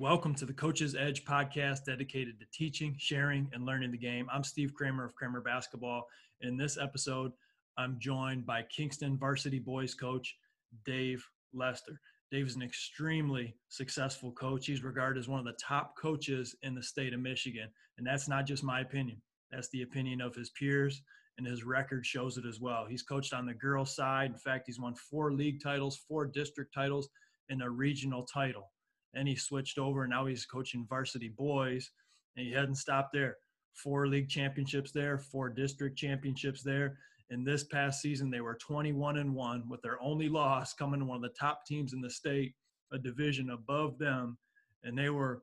Welcome to the Coach's Edge podcast dedicated to teaching, sharing, and learning the game. I'm Steve Kramer of Kramer Basketball. In this episode, I'm joined by Kingston varsity boys coach Dave Lester. Dave is an extremely successful coach. He's regarded as one of the top coaches in the state of Michigan. And that's not just my opinion, that's the opinion of his peers, and his record shows it as well. He's coached on the girls' side. In fact, he's won four league titles, four district titles, and a regional title. And he switched over, and now he's coaching varsity boys, and he hadn't stopped there. Four league championships there, four district championships there, in this past season, they were 21 and 1 with their only loss coming to one of the top teams in the state, a division above them. And they were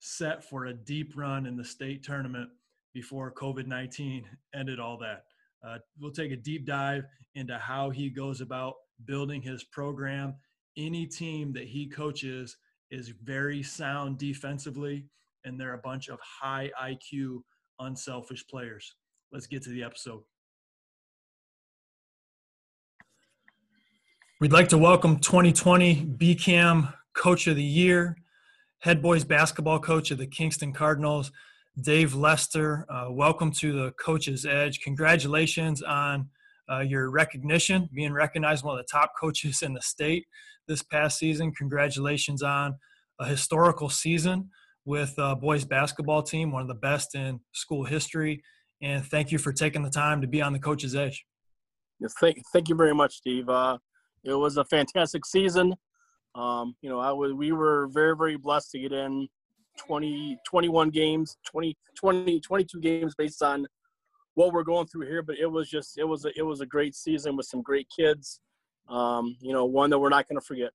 set for a deep run in the state tournament before COVID 19 ended all that. Uh, we'll take a deep dive into how he goes about building his program. Any team that he coaches is very sound defensively, and they're a bunch of high IQ, unselfish players. Let's get to the episode. We'd like to welcome 2020 BCAM Coach of the Year, head boys basketball coach of the Kingston Cardinals, Dave Lester. Uh, welcome to the Coach's Edge. Congratulations on uh, your recognition, being recognized one of the top coaches in the state this past season. Congratulations on a historical season with boys basketball team, one of the best in school history. And thank you for taking the time to be on the Coach's Edge. Yes, thank, thank you very much, Steve. Uh, it was a fantastic season. Um, you know, I was we were very very blessed to get in 20 21 games, 20 20 22 games based on what we're going through here, but it was just it was a, it was a great season with some great kids. Um, you know, one that we're not going to forget.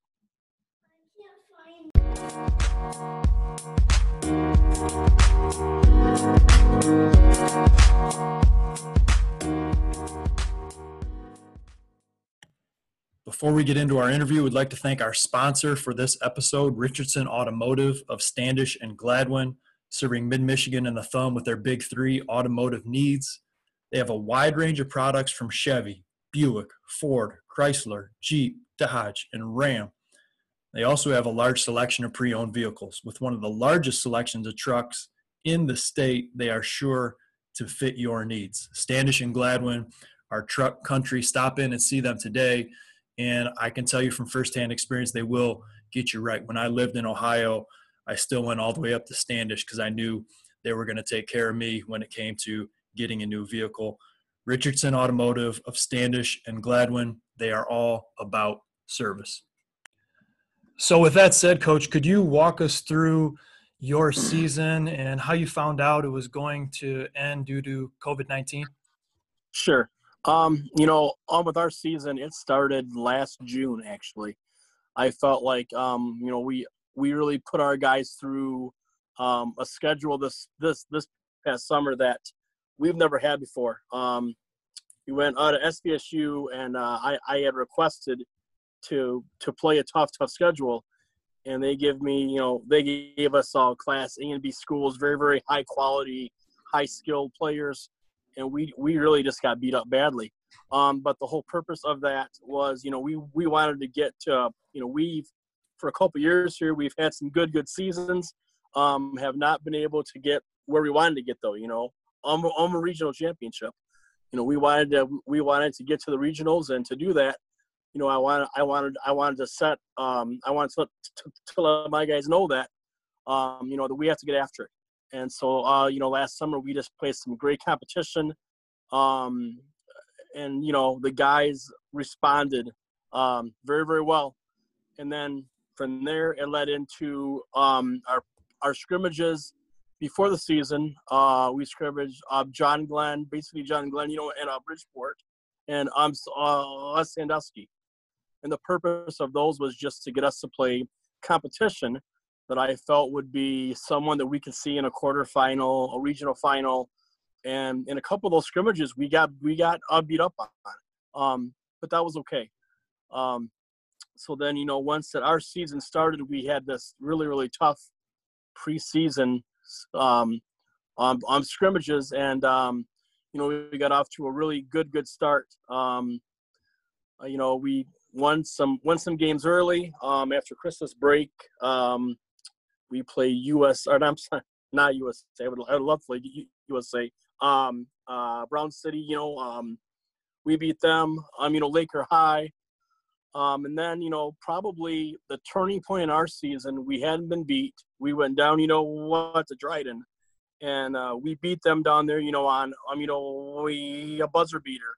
Before we get into our interview, we'd like to thank our sponsor for this episode, Richardson Automotive of Standish and Gladwin, serving mid Michigan and the thumb with their big three automotive needs. They have a wide range of products from Chevy, Buick, Ford, Chrysler, Jeep, Dodge, and Ram. They also have a large selection of pre owned vehicles. With one of the largest selections of trucks in the state, they are sure to fit your needs. Standish and Gladwin are truck country. Stop in and see them today. And I can tell you from firsthand experience, they will get you right. When I lived in Ohio, I still went all the way up to Standish because I knew they were going to take care of me when it came to getting a new vehicle. Richardson Automotive of Standish and Gladwin, they are all about service. So, with that said, Coach, could you walk us through your season and how you found out it was going to end due to COVID 19? Sure. Um, you know, on with our season, it started last June. Actually, I felt like um, you know we we really put our guys through um, a schedule this this this past summer that we've never had before. Um, we went out of SVSU, and uh, I I had requested to to play a tough tough schedule, and they give me you know they gave us all Class A and B schools, very very high quality, high skilled players and we we really just got beat up badly. Um, but the whole purpose of that was, you know, we we wanted to get to, you know, we've for a couple years here we've had some good good seasons. Um, have not been able to get where we wanted to get though. You know, a regional championship. You know, we wanted to we wanted to get to the regionals, and to do that, you know, I wanted I wanted I wanted to set um, I wanted to, to, to let my guys know that um, you know that we have to get after it. And so, uh, you know, last summer we just played some great competition. Um, and, you know, the guys responded um, very, very well. And then from there, it led into um, our, our scrimmages before the season. Uh, we scrimmaged uh, John Glenn, basically John Glenn, you know, and uh, Bridgeport, and um, uh, Sandusky. And the purpose of those was just to get us to play competition that I felt would be someone that we could see in a quarterfinal, a regional final, and in a couple of those scrimmages, we got we got uh, beat up on, um, but that was okay. Um, so then, you know, once that our season started, we had this really really tough preseason um, on, on scrimmages, and um, you know, we got off to a really good good start. Um, uh, you know, we won some won some games early um, after Christmas break. Um, we play US, or I'm sorry, not USA. I would, I would love to play USA. Um, uh, Brown City, you know, um, we beat them. Um, you know, Laker High. Um, and then, you know, probably the turning point in our season, we hadn't been beat. We went down, you know, what to Dryden, and uh, we beat them down there, you know, on, um, you know, we a buzzer beater,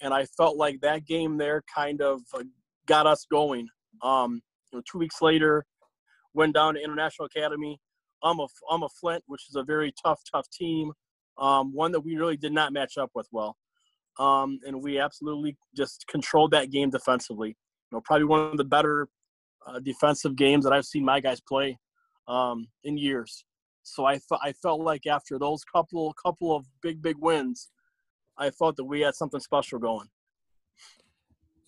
and I felt like that game there kind of uh, got us going. Um, you know, two weeks later, went down to International Academy. I'm a, I'm a Flint, which is a very tough, tough team. Um, one that we really did not match up with well um, and we absolutely just controlled that game defensively. You know, probably one of the better uh, defensive games that I've seen my guys play um, in years. So I, I felt like after those couple couple of big big wins, I felt that we had something special going.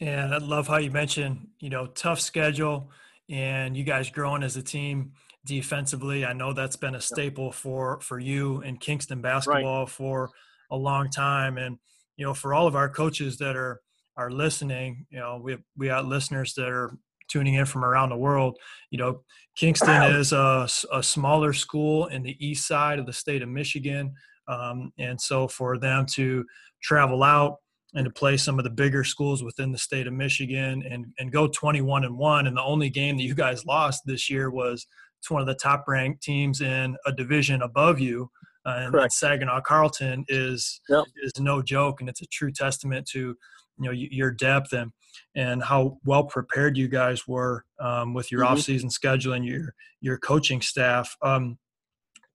And I love how you mentioned, you know, tough schedule and you guys growing as a team defensively. I know that's been a staple for for you in Kingston basketball right. for a long time. And you know, for all of our coaches that are are listening, you know, we have, we got listeners that are tuning in from around the world. You know, Kingston is a, a smaller school in the east side of the state of Michigan, um, and so for them to travel out and to play some of the bigger schools within the state of Michigan and and go 21 and one, and the only game that you guys lost this year was to one of the top ranked teams in a division above you uh, and, Saginaw Carrollton is yep. is no joke, and it's a true testament to you know your depth and and how well prepared you guys were um, with your mm-hmm. off-season schedule and your your coaching staff. Um,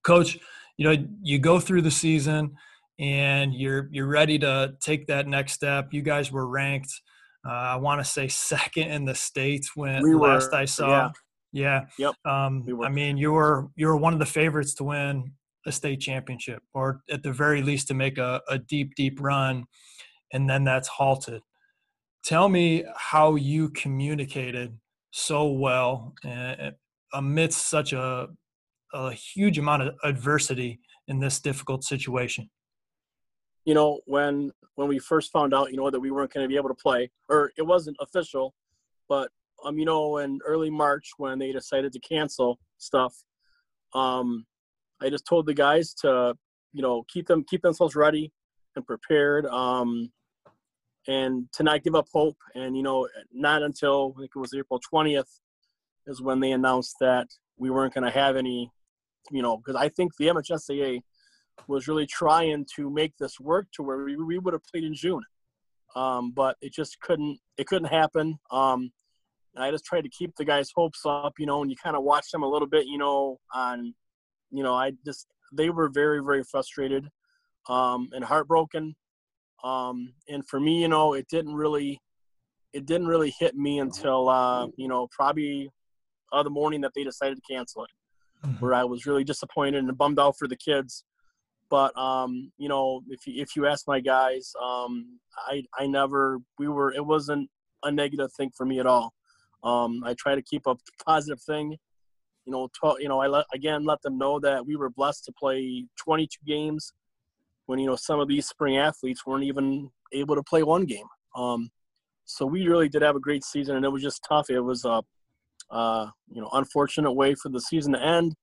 Coach, you know you go through the season and you're you're ready to take that next step. You guys were ranked, uh, I want to say second in the states when we were, last I saw. Yeah. Yeah. Yep. Um, we I mean, you were you were one of the favorites to win a state championship or at the very least to make a, a deep, deep run. And then that's halted. Tell me how you communicated so well uh, amidst such a, a huge amount of adversity in this difficult situation. You know, when when we first found out, you know, that we weren't going to be able to play, or it wasn't official, but um, you know, in early March when they decided to cancel stuff, um, I just told the guys to, you know, keep them keep themselves ready and prepared, um, and to not give up hope. And you know, not until I think it was April 20th is when they announced that we weren't going to have any, you know, because I think the MHSAA was really trying to make this work to where we, we would have played in June, um, but it just couldn't. It couldn't happen. Um, I just tried to keep the guys' hopes up, you know, and you kind of watch them a little bit, you know, on you know, I just they were very very frustrated um, and heartbroken. Um, and for me, you know, it didn't really it didn't really hit me until uh, you know probably uh, the morning that they decided to cancel it, mm-hmm. where I was really disappointed and bummed out for the kids. But um, you know, if you, if you ask my guys, um, I I never we were it wasn't a negative thing for me at all. Um, I try to keep a positive thing you know, you know, I let, again let them know that we were blessed to play 22 games when you know some of these spring athletes weren't even able to play one game. Um, so we really did have a great season, and it was just tough. It was a, uh, you know, unfortunate way for the season to end,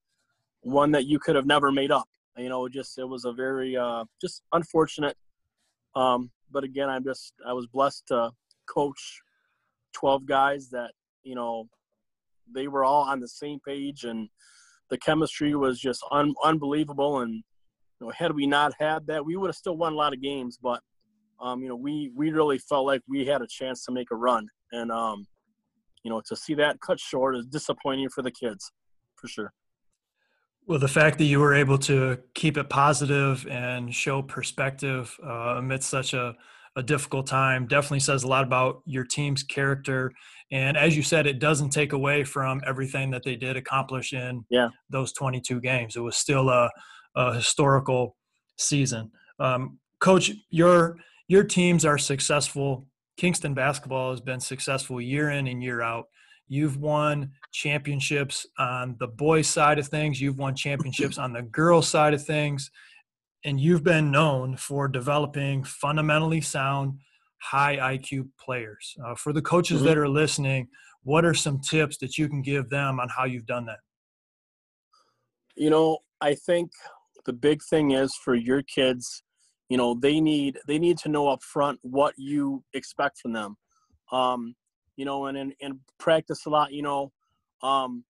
one that you could have never made up. You know, just it was a very uh, just unfortunate. Um, but again, I'm just I was blessed to coach 12 guys that you know they were all on the same page and the chemistry was just un- unbelievable. And you know, had we not had that, we would have still won a lot of games. But um, you know, we we really felt like we had a chance to make a run, and um, you know, to see that cut short is disappointing for the kids, for sure. Well, the fact that you were able to keep it positive and show perspective uh, amidst such a, a difficult time definitely says a lot about your team's character and as you said, it doesn't take away from everything that they did accomplish in yeah. those 22 games. It was still a, a historical season. Um, Coach, your your teams are successful. Kingston basketball has been successful year in and year out. You've won championships on the boys' side of things. You've won championships on the girls' side of things, and you've been known for developing fundamentally sound high IQ players. Uh, for the coaches mm-hmm. that are listening, what are some tips that you can give them on how you've done that? You know, I think the big thing is for your kids, you know, they need they need to know up front what you expect from them. Um, you know, and, and and practice a lot, you know. Um,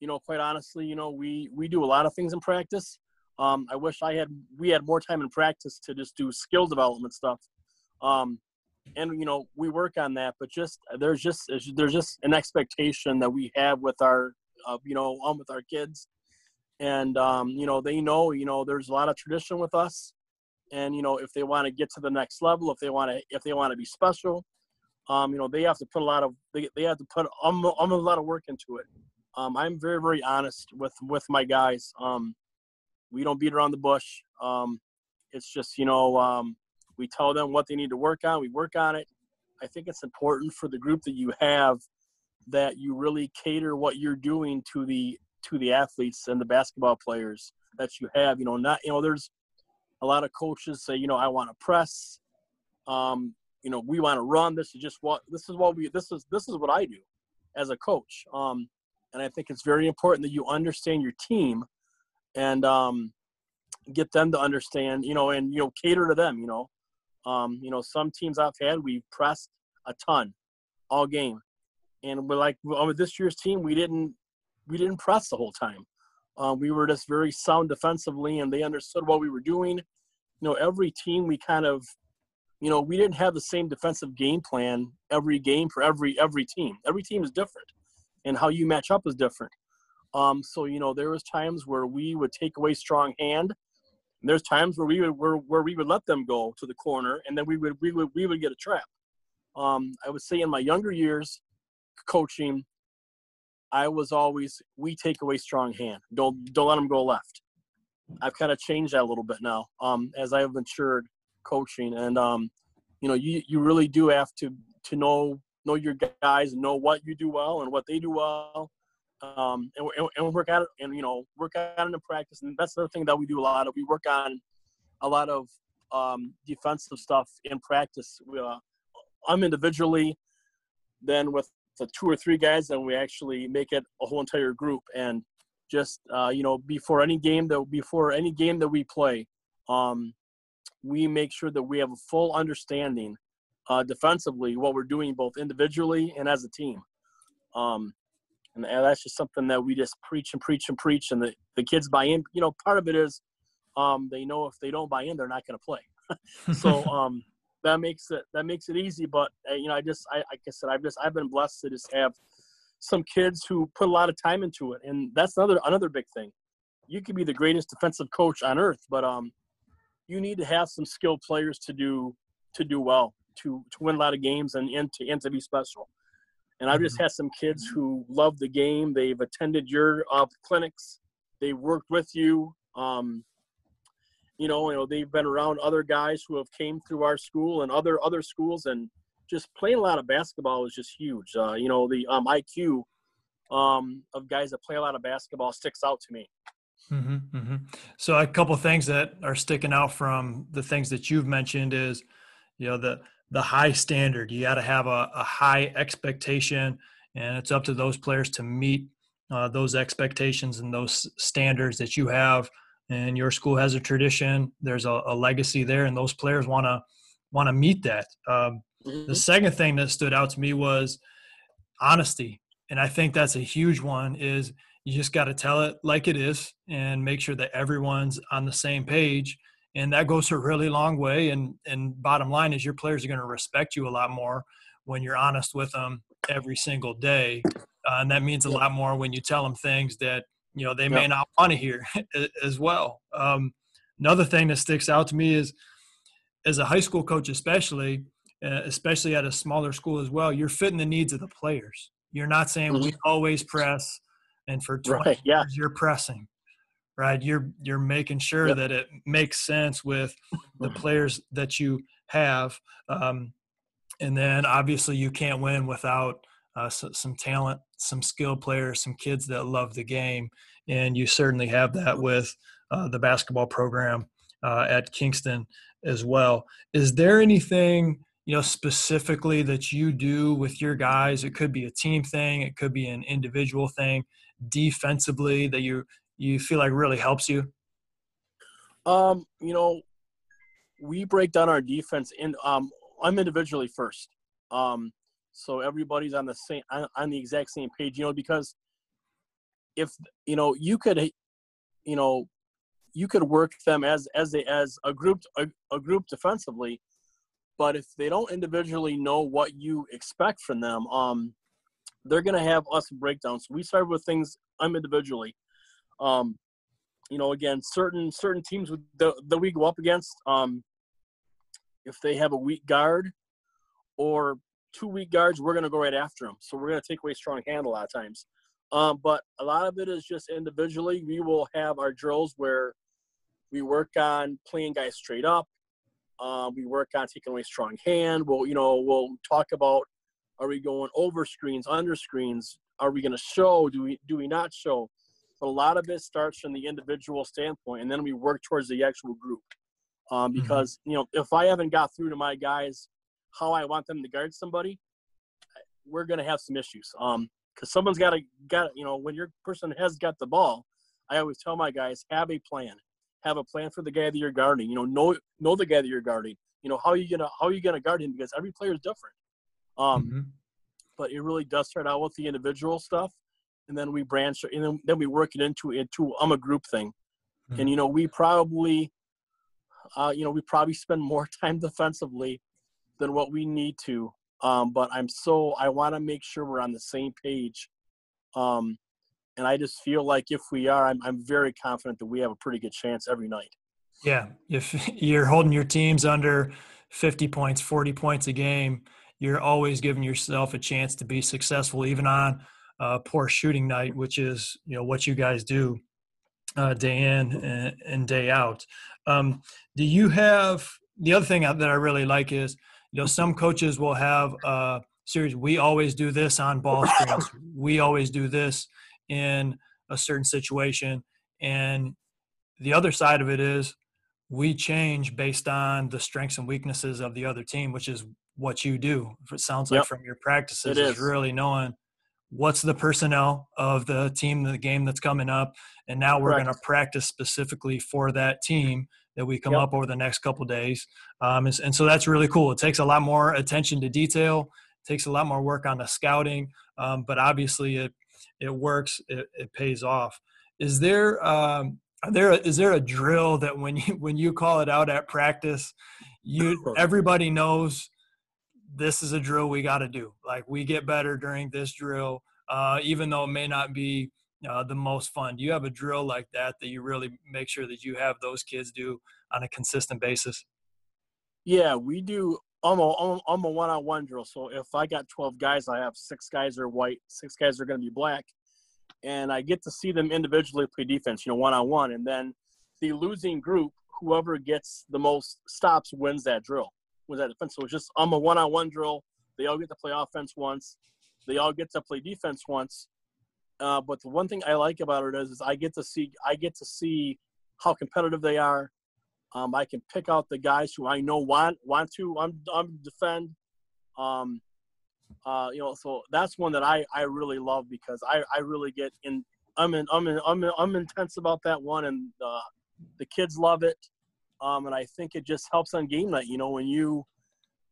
you know, quite honestly, you know, we we do a lot of things in practice. Um, I wish I had we had more time in practice to just do skill development stuff. Um, and you know, we work on that, but just there's just there's just an expectation that we have with our uh, you know, um, with our kids. And um, you know they know you know there's a lot of tradition with us. And you know if they want to get to the next level if they want to if they want to be special um, you know they have to put a lot of they, they have to put um, um, a lot of work into it. Um, i'm very very honest with with my guys. Um, we don't beat around the bush um, it's just you know um, we tell them what they need to work on we work on it i think it's important for the group that you have that you really cater what you're doing to the to the athletes and the basketball players that you have. You know, not you know, there's a lot of coaches say, you know, I want to press. Um, you know, we want to run. This is just what this is what we this is this is what I do as a coach. Um, and I think it's very important that you understand your team and um, get them to understand. You know, and you know, cater to them. You know, um, you know, some teams I've had we pressed a ton all game, and we're like with this year's team, we didn't we didn't press the whole time. Um, we were just very sound defensively, and they understood what we were doing. You know, every team we kind of, you know, we didn't have the same defensive game plan every game for every every team. Every team is different, and how you match up is different. Um, so you know, there was times where we would take away strong hand. And there's times where we would where, where we would let them go to the corner, and then we would we would we would get a trap. Um, I would say in my younger years, coaching, I was always we take away strong hand. Don't don't let them go left. I've kind of changed that a little bit now um, as I have matured coaching, and um, you know you you really do have to to know know your guys know what you do well and what they do well, um, and, and, and work out and you know work it in practice. And that's the thing that we do a lot of. We work on a lot of um, defensive stuff in practice. We, uh, I'm individually, then with the two or three guys, and we actually make it a whole entire group. And just uh, you know, before any game that before any game that we play, um, we make sure that we have a full understanding uh, defensively what we're doing both individually and as a team. Um, and, and, that's just something that we just preach and preach and preach, and the, the kids buy in. You know, part of it is um, they know if they don't buy in, they're not going to play. so um, that makes it that makes it easy. But uh, you know, I just I like I said, I've just I've been blessed to just have some kids who put a lot of time into it, and that's another another big thing. You could be the greatest defensive coach on earth, but um, you need to have some skilled players to do to do well, to to win a lot of games, and and to and to be special. And I've just mm-hmm. had some kids who love the game. They've attended your uh, clinics. They've worked with you. Um, you know, you know they've been around other guys who have came through our school and other other schools, and just playing a lot of basketball is just huge. Uh, you know, the um, IQ um, of guys that play a lot of basketball sticks out to me. Mm-hmm, mm-hmm. So a couple things that are sticking out from the things that you've mentioned is, you know, the the high standard. You got to have a, a, high expectation, and it's up to those players to meet uh, those expectations and those standards that you have and your school has a tradition. There's a, a legacy there, and those players want to want to meet that. Um, mm-hmm. The second thing that stood out to me was honesty, and I think that's a huge one. Is you just got to tell it like it is, and make sure that everyone's on the same page. And that goes a really long way. And and bottom line is your players are going to respect you a lot more when you're honest with them every single day, uh, and that means a lot more when you tell them things that you know they may not want to hear as well um, another thing that sticks out to me is as a high school coach especially uh, especially at a smaller school as well you're fitting the needs of the players you're not saying mm-hmm. we always press and for 20 right, yeah. years you're pressing right you're you're making sure yep. that it makes sense with the mm-hmm. players that you have um, and then obviously you can't win without uh, so, some talent, some skilled players, some kids that love the game, and you certainly have that with uh, the basketball program uh, at Kingston as well. Is there anything you know specifically that you do with your guys? It could be a team thing, it could be an individual thing, defensively that you you feel like really helps you? Um, you know, we break down our defense in um I'm individually first. Um so everybody's on the same on, on the exact same page, you know, because if you know you could you know you could work them as as a as a group a, a group defensively but if they don't individually know what you expect from them um they're going to have us breakdowns we start with things I'm individually um you know again certain certain teams that, we go up against um if they have a weak guard or two weak guards we're going to go right after them so we're going to take away strong hand a lot of times um, but a lot of it is just individually. We will have our drills where we work on playing guys straight up. Um, we work on taking away strong hand. We'll, you know, we'll talk about are we going over screens, under screens? Are we going to show? Do we do we not show? But a lot of it starts from the individual standpoint, and then we work towards the actual group. Um, mm-hmm. because mm-hmm. you know, if I haven't got through to my guys how I want them to guard somebody, we're going to have some issues. Um, because someone's got to got you know when your person has got the ball i always tell my guys have a plan have a plan for the guy that you're guarding you know know know the guy that you're guarding you know how are you gonna how are you gonna guard him because every player is different um mm-hmm. but it really does start out with the individual stuff and then we branch and then, then we work it into into i'm a group thing mm-hmm. and you know we probably uh you know we probably spend more time defensively than what we need to um, but I'm so I want to make sure we're on the same page. Um, and I just feel like if we are, I'm, I'm very confident that we have a pretty good chance every night. Yeah, if you're holding your teams under 50 points, 40 points a game, you're always giving yourself a chance to be successful, even on a poor shooting night, which is you know what you guys do uh, day in and, and day out. Um, do you have the other thing that I really like is you know some coaches will have a series we always do this on ball screens we always do this in a certain situation and the other side of it is we change based on the strengths and weaknesses of the other team which is what you do it sounds like yep. from your practices is. is really knowing what's the personnel of the team the game that's coming up and now we're going to practice specifically for that team that we come yep. up over the next couple days. Um, and, and, so that's really cool. It takes a lot more attention to detail, takes a lot more work on the scouting, um, but obviously it it works. It, it pays off. Is there um, are there is there a drill that when you when you call it out at practice, you everybody knows this is a drill we got to do. Like we get better during this drill, uh, even though it may not be uh, the most fun? Do you have a drill like that that you really make sure that you have those kids do on a consistent basis? Yeah, we do. I'm a, I'm a one-on-one drill. So if I got 12 guys, I have six guys are white, six guys are going to be black, and I get to see them individually play defense, you know, one-on-one, and then the losing group, whoever gets the most stops, wins that drill. Wins that defense. So it's just I'm a one-on-one drill. They all get to play offense once. They all get to play defense once, uh, but the one thing I like about it is, is I get to see I get to see how competitive they are. Um, I can pick out the guys who I know want want to I'm, I'm defend. Um, uh, you know, so that's one that I, I really love because I, I really get in. I'm in, I'm in, I'm in, I'm intense about that one, and uh, the kids love it. Um, and I think it just helps on game night. You know, when you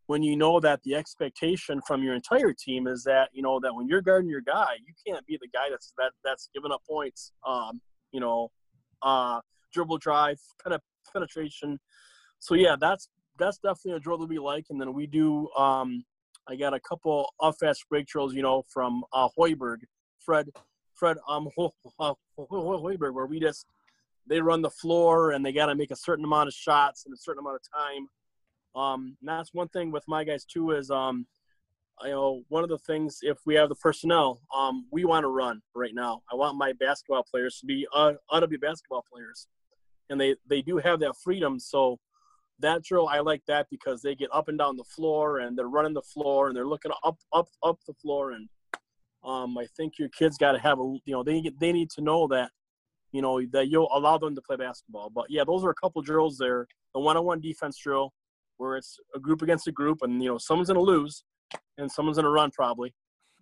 when you know that the expectation from your entire team is that you know that when you're guarding your guy, you can't be the guy that's that that's giving up points. Um, you know, uh, dribble drive, kind of penetration. So yeah, that's that's definitely a drill that we like. And then we do. Um, I got a couple off fast break drills, you know, from uh, Hoiberg, Fred, Fred um Hoiberg, where we just they run the floor and they got to make a certain amount of shots in a certain amount of time um, that's one thing with my guys too is um, you know one of the things if we have the personnel, um, we want to run right now. I want my basketball players to be uh, ought to be basketball players, and they they do have that freedom. So that drill I like that because they get up and down the floor and they're running the floor and they're looking up up up the floor and um, I think your kids got to have a you know they they need to know that you know that you'll allow them to play basketball. But yeah, those are a couple drills there. The one-on-one defense drill, where it's a group against a group, and you know someone's going to lose, and someone's going to run probably.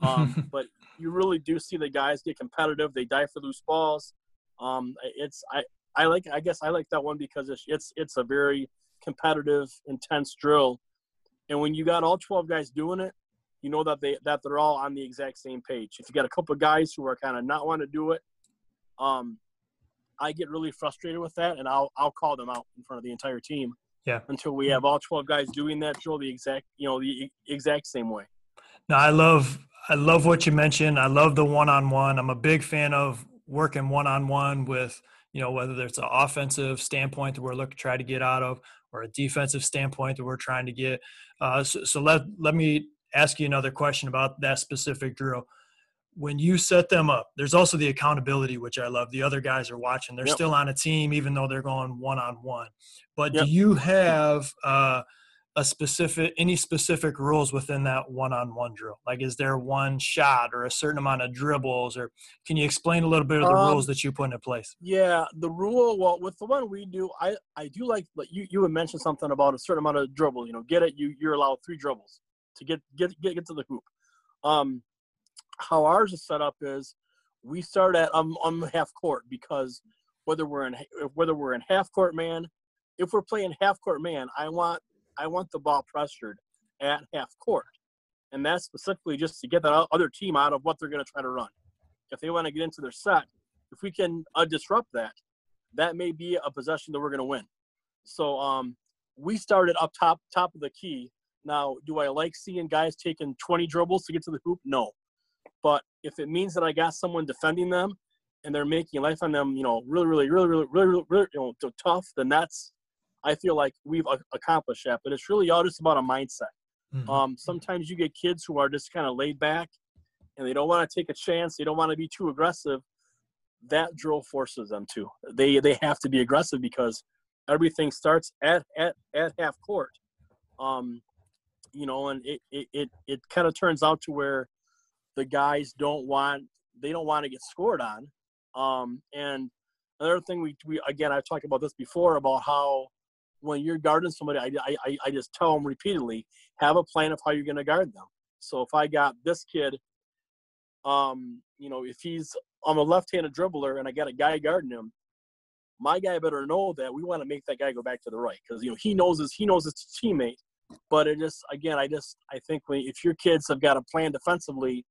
Um, but you really do see the guys get competitive. They die for loose balls. Um, it's I I like I guess I like that one because it's it's it's a very competitive, intense drill, and when you got all 12 guys doing it, you know that they that they're all on the exact same page. If you got a couple of guys who are kind of not want to do it, um, I get really frustrated with that, and I'll I'll call them out in front of the entire team. Yeah. Until we have all 12 guys doing that drill the exact you know the exact same way. No, I love I love what you mentioned. I love the one on one. I'm a big fan of working one on one with you know whether it's an offensive standpoint that we're looking to try to get out of or a defensive standpoint that we're trying to get. Uh, so, so let let me ask you another question about that specific drill when you set them up, there's also the accountability, which I love. The other guys are watching; they're yep. still on a team, even though they're going one on one. But yep. do you have uh, a specific, any specific rules within that one on one drill? Like, is there one shot or a certain amount of dribbles, or can you explain a little bit of the um, rules that you put into place? Yeah, the rule. Well, with the one we do, I I do like. Like you you had mentioned something about a certain amount of dribble. You know, get it. You you're allowed three dribbles to get get get, get to the hoop. Um, how ours is set up is we start at I'm um, on half court because whether we're in whether we're in half court man, if we're playing half court man, I want I want the ball pressured at half court, and that's specifically just to get that other team out of what they're going to try to run. If they want to get into their set, if we can uh, disrupt that, that may be a possession that we're going to win. So um, we started up top top of the key. Now, do I like seeing guys taking 20 dribbles to get to the hoop? No. But if it means that I got someone defending them and they're making life on them, you know, really, really, really, really, really, really, really you know, tough, then that's, I feel like we've accomplished that. But it's really all just about a mindset. Mm-hmm. Um, sometimes you get kids who are just kind of laid back and they don't want to take a chance. They don't want to be too aggressive. That drill forces them to. They they have to be aggressive because everything starts at at, at half court. Um, you know, and it it it, it kind of turns out to where the guys don't want they don't want to get scored on. Um, and another thing we, we again I've talked about this before about how when you're guarding somebody, I, I, I just tell them repeatedly, have a plan of how you're going to guard them. So if I got this kid, um, you know, if he's I'm a left-handed dribbler and I got a guy guarding him, my guy better know that we want to make that guy go back to the right because you know he knows his he knows his teammate. But it just again, I just I think when if your kids have got a plan defensively,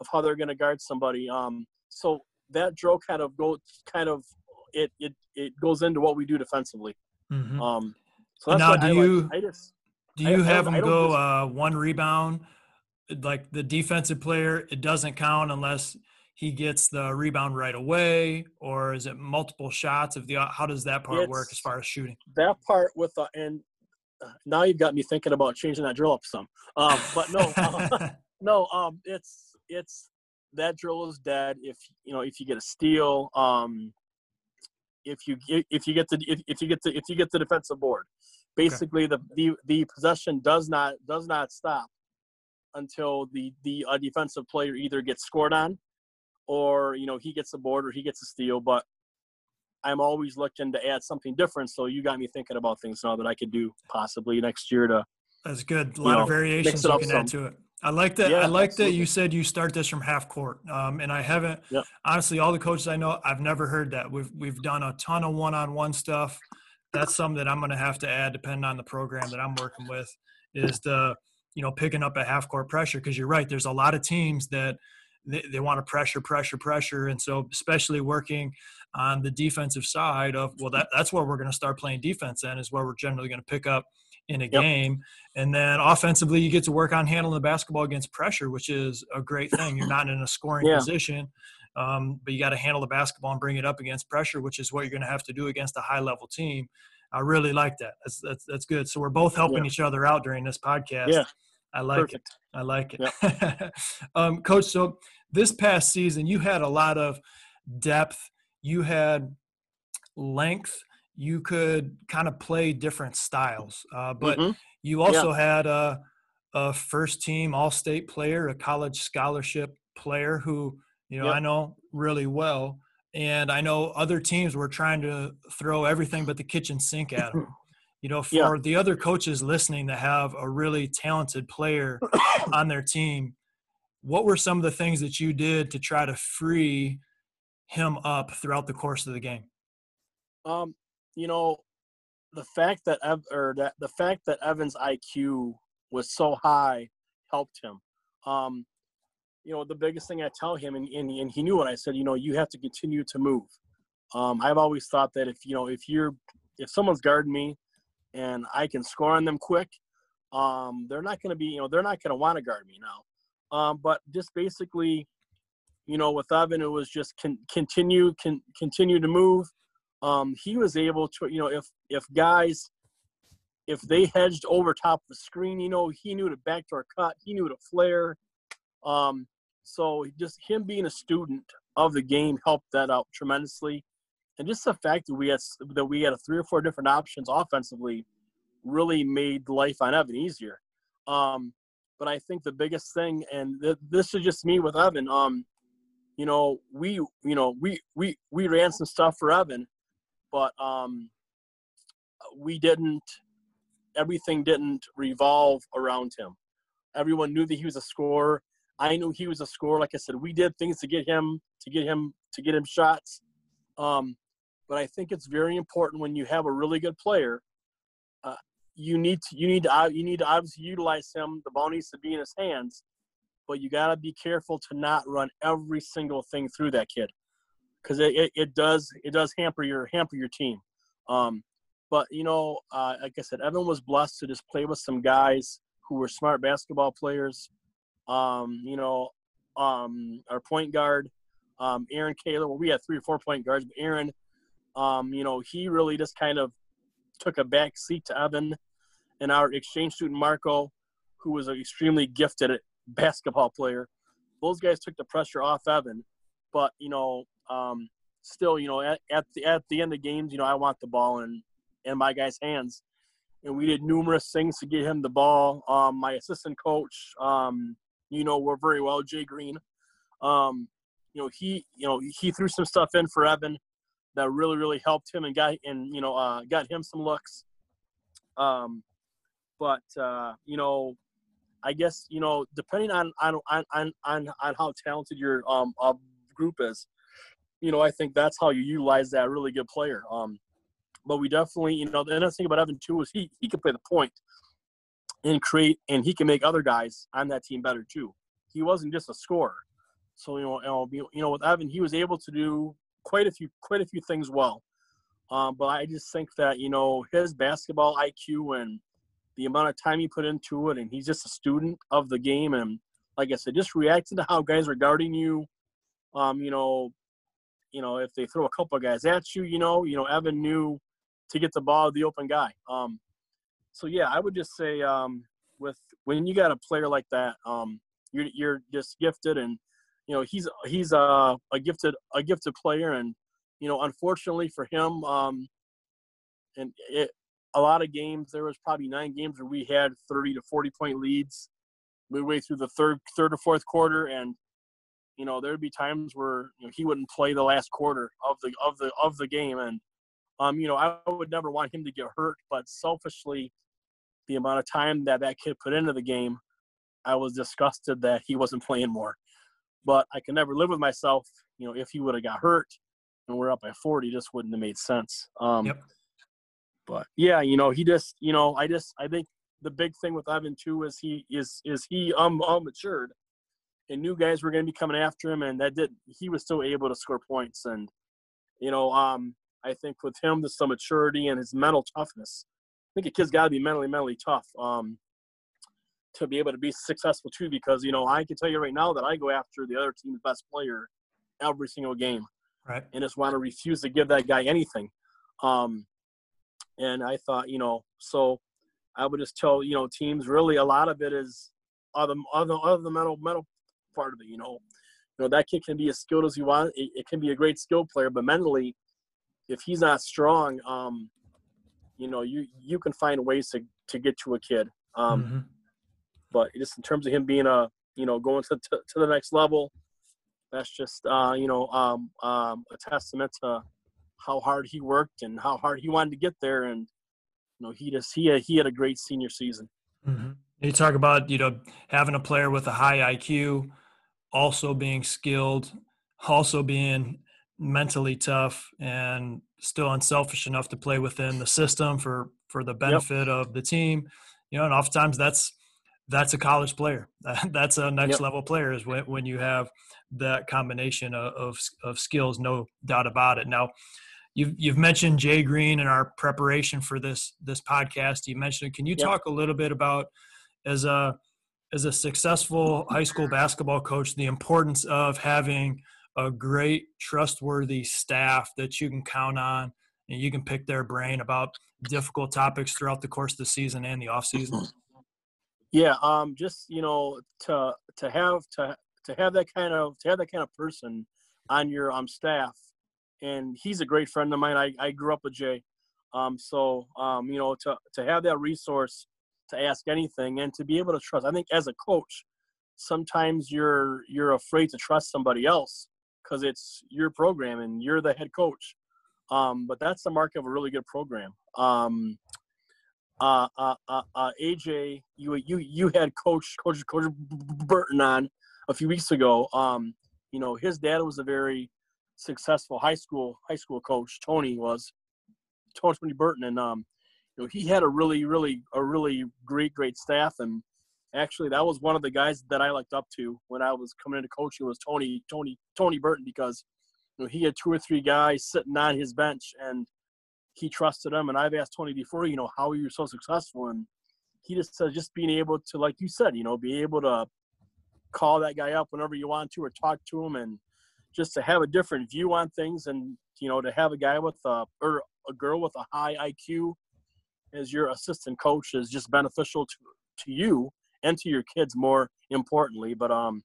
of how they're going to guard somebody. Um, so that drill kind of goes kind of it it it goes into what we do defensively. Mm-hmm. Um, so now, do I you like. just, do you I, have I, them go just, uh, one rebound? Like the defensive player, it doesn't count unless he gets the rebound right away, or is it multiple shots? Of the how does that part work as far as shooting? That part with the and uh, now you've got me thinking about changing that drill up some. Um, but no, uh, no, um, it's it's that drill is dead if you know if you get a steal um if you if you get the if, if you get the if you get the defensive board basically okay. the, the the possession does not does not stop until the the uh, defensive player either gets scored on or you know he gets the board or he gets a steal but i'm always looking to add something different so you got me thinking about things now that i could do possibly next year to that's good a lot know, of variations you can some. add to it I like that. Yeah, I like absolutely. that you said you start this from half court. Um, and I haven't yep. honestly all the coaches I know, I've never heard that. We've we've done a ton of one on one stuff. That's something that I'm gonna have to add depending on the program that I'm working with, is the you know, picking up a half court pressure because you're right, there's a lot of teams that they, they want to pressure, pressure, pressure. And so especially working on the defensive side of well that that's where we're gonna start playing defense then is where we're generally gonna pick up in a yep. game. And then offensively, you get to work on handling the basketball against pressure, which is a great thing. You're not in a scoring yeah. position, um, but you got to handle the basketball and bring it up against pressure, which is what you're going to have to do against a high level team. I really like that. That's that's, that's good. So we're both helping yeah. each other out during this podcast. Yeah. I like Perfect. it. I like it. Yep. um, Coach, so this past season, you had a lot of depth. You had length you could kind of play different styles. Uh, but mm-hmm. you also yeah. had a, a, first team All State player, a college scholarship player who you know yep. I know really well, and I know other teams were trying to throw everything but the kitchen sink at him. You know, for yeah. the other coaches listening that have a really talented player on their team, what were some of the things that you did to try to free him up throughout the course of the game? Um, you know, the fact that Ev- or that the fact that Evan's IQ was so high helped him. Um, you know, the biggest thing I tell him, and, and, and he knew what I said. You know, you have to continue to move. Um, I've always thought that if you know if you're if someone's guarding me and I can score on them quick, um, they're not going to be you know they're not going to want to guard me now. Um, but just basically, you know, with Evan, it was just con- continue con- continue to move. Um, he was able to you know if if guys if they hedged over top of the screen, you know, he knew to backdoor cut, he knew to flare. Um, so just him being a student of the game helped that out tremendously and just the fact that we had that we had three or four different options offensively really made life on Evan easier. Um, but I think the biggest thing, and th- this is just me with Evan, um, you know, we you know we we we ran some stuff for Evan, but um, we didn't. Everything didn't revolve around him. Everyone knew that he was a scorer. I knew he was a scorer. Like I said, we did things to get him to get him to get him shots. Um, but I think it's very important when you have a really good player. Uh, you need to you need to you need to obviously utilize him. The ball needs to be in his hands, but you got to be careful to not run every single thing through that kid, because it, it, it, does it does hamper your hamper your team. Um, but you know, uh, like I said, Evan was blessed to just play with some guys who were smart basketball players. Um, you know, um, our point guard, um, Aaron Kaler. Well, we had three or four point guards, but Aaron um, you know, he really just kind of took a back seat to Evan and our exchange student Marco, who was an extremely gifted basketball player. Those guys took the pressure off Evan, but you know, um, still, you know, at, at the at the end of games, you know, I want the ball in in my guys' hands, and we did numerous things to get him the ball. Um, my assistant coach, um, you know, we're very well, Jay Green. Um, you know, he you know he threw some stuff in for Evan that really really helped him and got and you know uh, got him some looks. Um, but uh, you know, I guess you know depending on on on on, on how talented your um uh, group is, you know I think that's how you utilize that really good player. Um, but we definitely you know the other thing about Evan too is he he can play the point and create and he can make other guys on that team better too. He wasn't just a scorer. So you know, you know, with Evan, he was able to do quite a few quite a few things well. Um, but I just think that you know his basketball IQ and the amount of time he put into it, and he's just a student of the game. And like I said, just reacting to how guys are guarding you. Um, you know, you know if they throw a couple of guys at you, you know, you know Evan knew to get the ball the open guy. Um, so yeah, I would just say um, with when you got a player like that, um, you're you're just gifted and you know he's he's a, a gifted a gifted player and you know unfortunately for him um and it a lot of games there was probably nine games where we had 30 to 40 point leads midway through the third third or fourth quarter and you know there'd be times where you know, he wouldn't play the last quarter of the of the of the game and um you know I would never want him to get hurt but selfishly the amount of time that that kid put into the game I was disgusted that he wasn't playing more but I can never live with myself. You know, if he would have got hurt and we're up by 40, just wouldn't have made sense. Um, yep. But yeah, you know, he just, you know, I just, I think the big thing with Evan too is he is is he um matured, and new guys were going to be coming after him, and that did he was still able to score points, and you know, um, I think with him, there's some maturity and his mental toughness. I think a kid's got to be mentally mentally tough. Um, to be able to be successful too because you know I can tell you right now that I go after the other team's best player every single game, right? And just want to refuse to give that guy anything. Um, and I thought, you know, so I would just tell you know teams really a lot of it is other other other the mental mental part of it. You know, you know that kid can be as skilled as you want. It, it can be a great skill player, but mentally, if he's not strong, um, you know, you you can find ways to to get to a kid. Um, mm-hmm but just in terms of him being a you know going to to, to the next level, that's just uh, you know um, um, a testament to how hard he worked and how hard he wanted to get there, and you know he just he had, he had a great senior season. Mm-hmm. You talk about you know having a player with a high IQ, also being skilled, also being mentally tough and still unselfish enough to play within the system for for the benefit yep. of the team. You know, and oftentimes that's that's a college player. that's a next yep. level player is when, when you have that combination of, of, of skills, no doubt about it. Now, you've you've mentioned Jay Green in our preparation for this this podcast. You mentioned. Can you yep. talk a little bit about as a as a successful high school basketball coach the importance of having a great trustworthy staff that you can count on and you can pick their brain about difficult topics throughout the course of the season and the off season. Yeah um just you know to to have to to have that kind of to have that kind of person on your um staff and he's a great friend of mine. I, I grew up with jay. Um so um you know to to have that resource to ask anything and to be able to trust i think as a coach sometimes you're you're afraid to trust somebody else because it's your program and you're the head coach. Um, but that's the mark of a really good program. Um, uh, uh, uh, uh AJ, you you you had Coach Coach Coach Burton on a few weeks ago. Um, you know his dad was a very successful high school high school coach. Tony was Tony Burton, and um, know he had a really really a really great great staff and actually that was one of the guys that I looked up to when I was coming into coaching was Tony Tony Tony Burton because you know he had two or three guys sitting on his bench and he trusted them and I've asked Tony before you know how are you so successful and he just said just being able to like you said you know be able to call that guy up whenever you want to or talk to him and just to have a different view on things and you know to have a guy with a or a girl with a high IQ as your assistant coach is just beneficial to to you and to your kids more importantly. But um,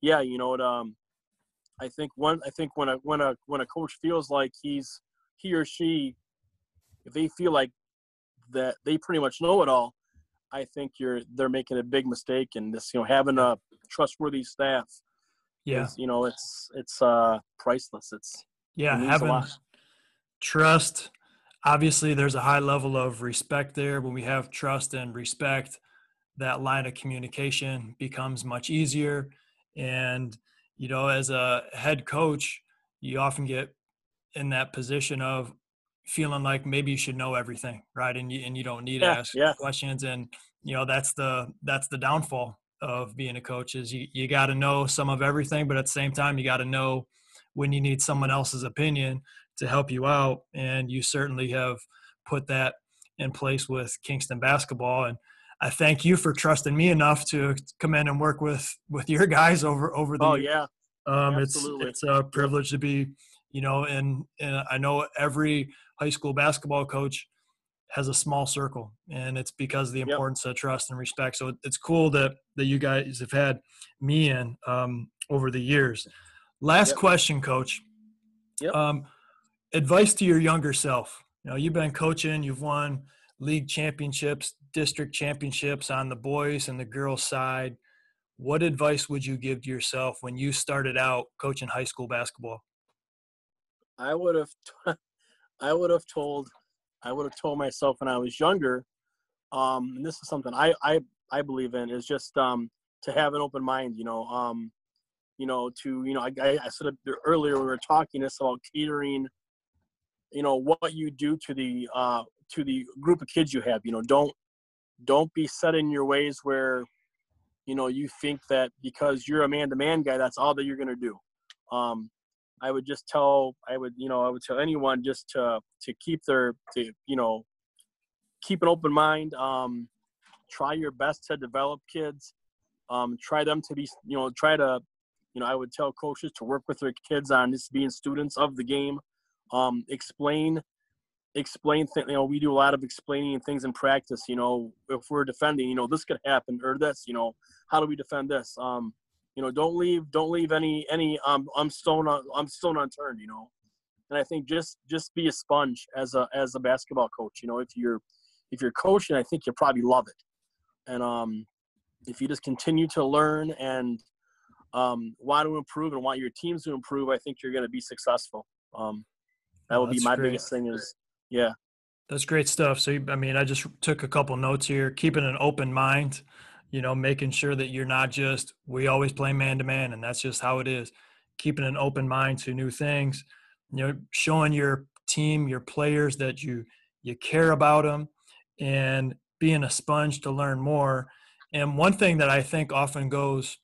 yeah, you know, it, um, I think one, I think when a when a when a coach feels like he's he or she, if they feel like that they pretty much know it all, I think you're they're making a big mistake. And this, you know, having a trustworthy staff, yeah, is, you know, it's it's uh priceless. It's yeah, it having trust. Obviously, there's a high level of respect there. When we have trust and respect, that line of communication becomes much easier. And, you know, as a head coach, you often get in that position of feeling like maybe you should know everything, right? And you and you don't need to ask yeah. questions. And you know, that's the that's the downfall of being a coach is you, you got to know some of everything, but at the same time, you got to know when you need someone else's opinion to help you out. And you certainly have put that in place with Kingston basketball. And I thank you for trusting me enough to come in and work with with your guys over over the. Oh yeah, um, Absolutely. it's it's a privilege to be, you know, and and I know every high school basketball coach has a small circle, and it's because of the importance yep. of trust and respect. So it's cool that that you guys have had me in um, over the years. Last yep. question, Coach. Yep. Um, advice to your younger self. You know, you've been coaching, you've won league championships, district championships on the boys and the girls side. What advice would you give to yourself when you started out coaching high school basketball? I would have, I would have told, I would have told myself when I was younger. Um, and this is something I, I, I believe in is just um, to have an open mind. You know, um, you know, to you know, I, I said earlier we were talking this about catering. You know what you do to the uh, to the group of kids you have. You know, don't don't be set in your ways where you know you think that because you're a man-to-man guy, that's all that you're going to do. Um, I would just tell I would you know I would tell anyone just to to keep their to you know keep an open mind. Um, try your best to develop kids. Um, try them to be you know try to you know I would tell coaches to work with their kids on just being students of the game. Um, explain explain things. You know, we do a lot of explaining things in practice. You know, if we're defending, you know, this could happen or this. You know, how do we defend this? Um, you know, don't leave don't leave any any um I'm stone on I'm stone unturned. You know, and I think just just be a sponge as a as a basketball coach. You know, if you're if you're coaching, I think you probably love it, and um, if you just continue to learn and um, want to improve and want your teams to improve, I think you're going to be successful. Um, that would be my great. biggest thing is yeah. That's great stuff. So, I mean, I just took a couple notes here, keeping an open mind, you know, making sure that you're not just, we always play man to man, and that's just how it is. Keeping an open mind to new things, you know showing your team your players that you you care about them and being a sponge to learn more and one thing that i think often goes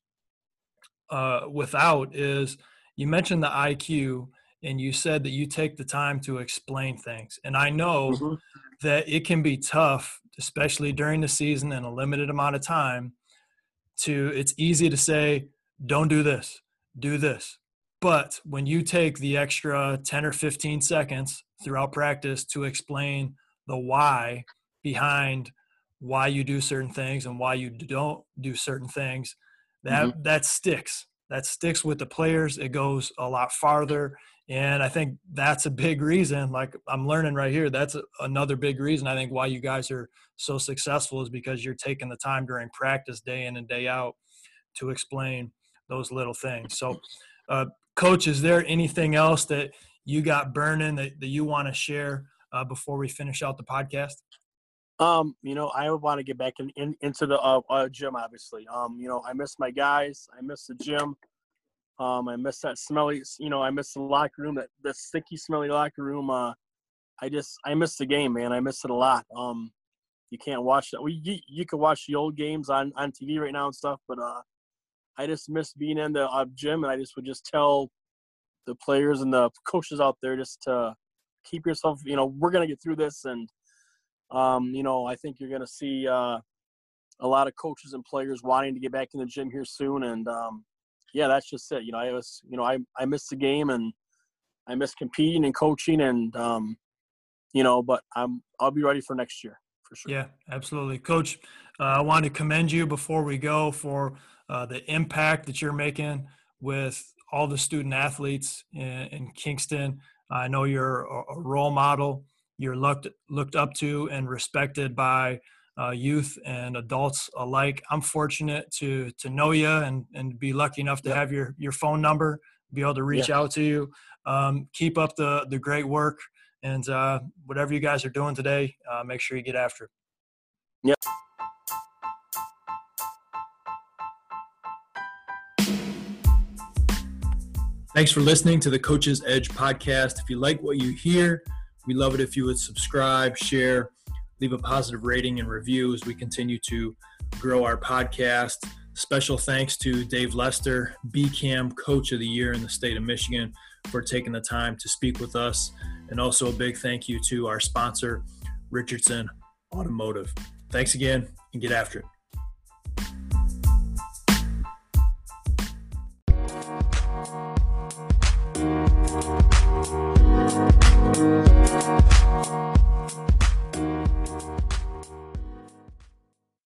uh, without is you mentioned the iq and you said that you take the time to explain things and i know mm-hmm. that it can be tough especially during the season and a limited amount of time to it's easy to say don't do this do this but when you take the extra 10 or 15 seconds throughout practice to explain the why behind why you do certain things and why you don't do certain things, that mm-hmm. that sticks. That sticks with the players. It goes a lot farther. And I think that's a big reason, like I'm learning right here, that's a, another big reason I think why you guys are so successful is because you're taking the time during practice day in and day out to explain those little things. So uh, coach is there anything else that you got burning that, that you want to share uh, before we finish out the podcast um you know i want to get back in, in into the uh, uh, gym obviously um you know i miss my guys i miss the gym um i miss that smelly you know i miss the locker room that the sticky smelly locker room uh i just i miss the game man i miss it a lot um you can't watch that well, you, you can watch the old games on on tv right now and stuff but uh I just miss being in the uh, gym, and I just would just tell the players and the coaches out there just to keep yourself. You know, we're gonna get through this, and um, you know, I think you're gonna see uh, a lot of coaches and players wanting to get back in the gym here soon, and um, yeah, that's just it. You know, I was, you know, I I miss the game, and I miss competing and coaching, and um, you know, but I'm I'll be ready for next year for sure. Yeah, absolutely, Coach. Uh, I want to commend you before we go for uh, the impact that you're making with all the student athletes in, in Kingston. I know you're a, a, role model. You're looked looked up to and respected by uh, youth and adults alike. I'm fortunate to to know you and and be lucky enough to yeah. have your your phone number, be able to reach yeah. out to you. Um, keep up the the great work and uh, whatever you guys are doing today, uh, make sure you get after it. Yep. Thanks for listening to the Coach's Edge podcast. If you like what you hear, we love it if you would subscribe, share, leave a positive rating and review as we continue to grow our podcast. Special thanks to Dave Lester, BCAM Coach of the Year in the state of Michigan, for taking the time to speak with us. And also a big thank you to our sponsor, Richardson Automotive. Thanks again and get after it.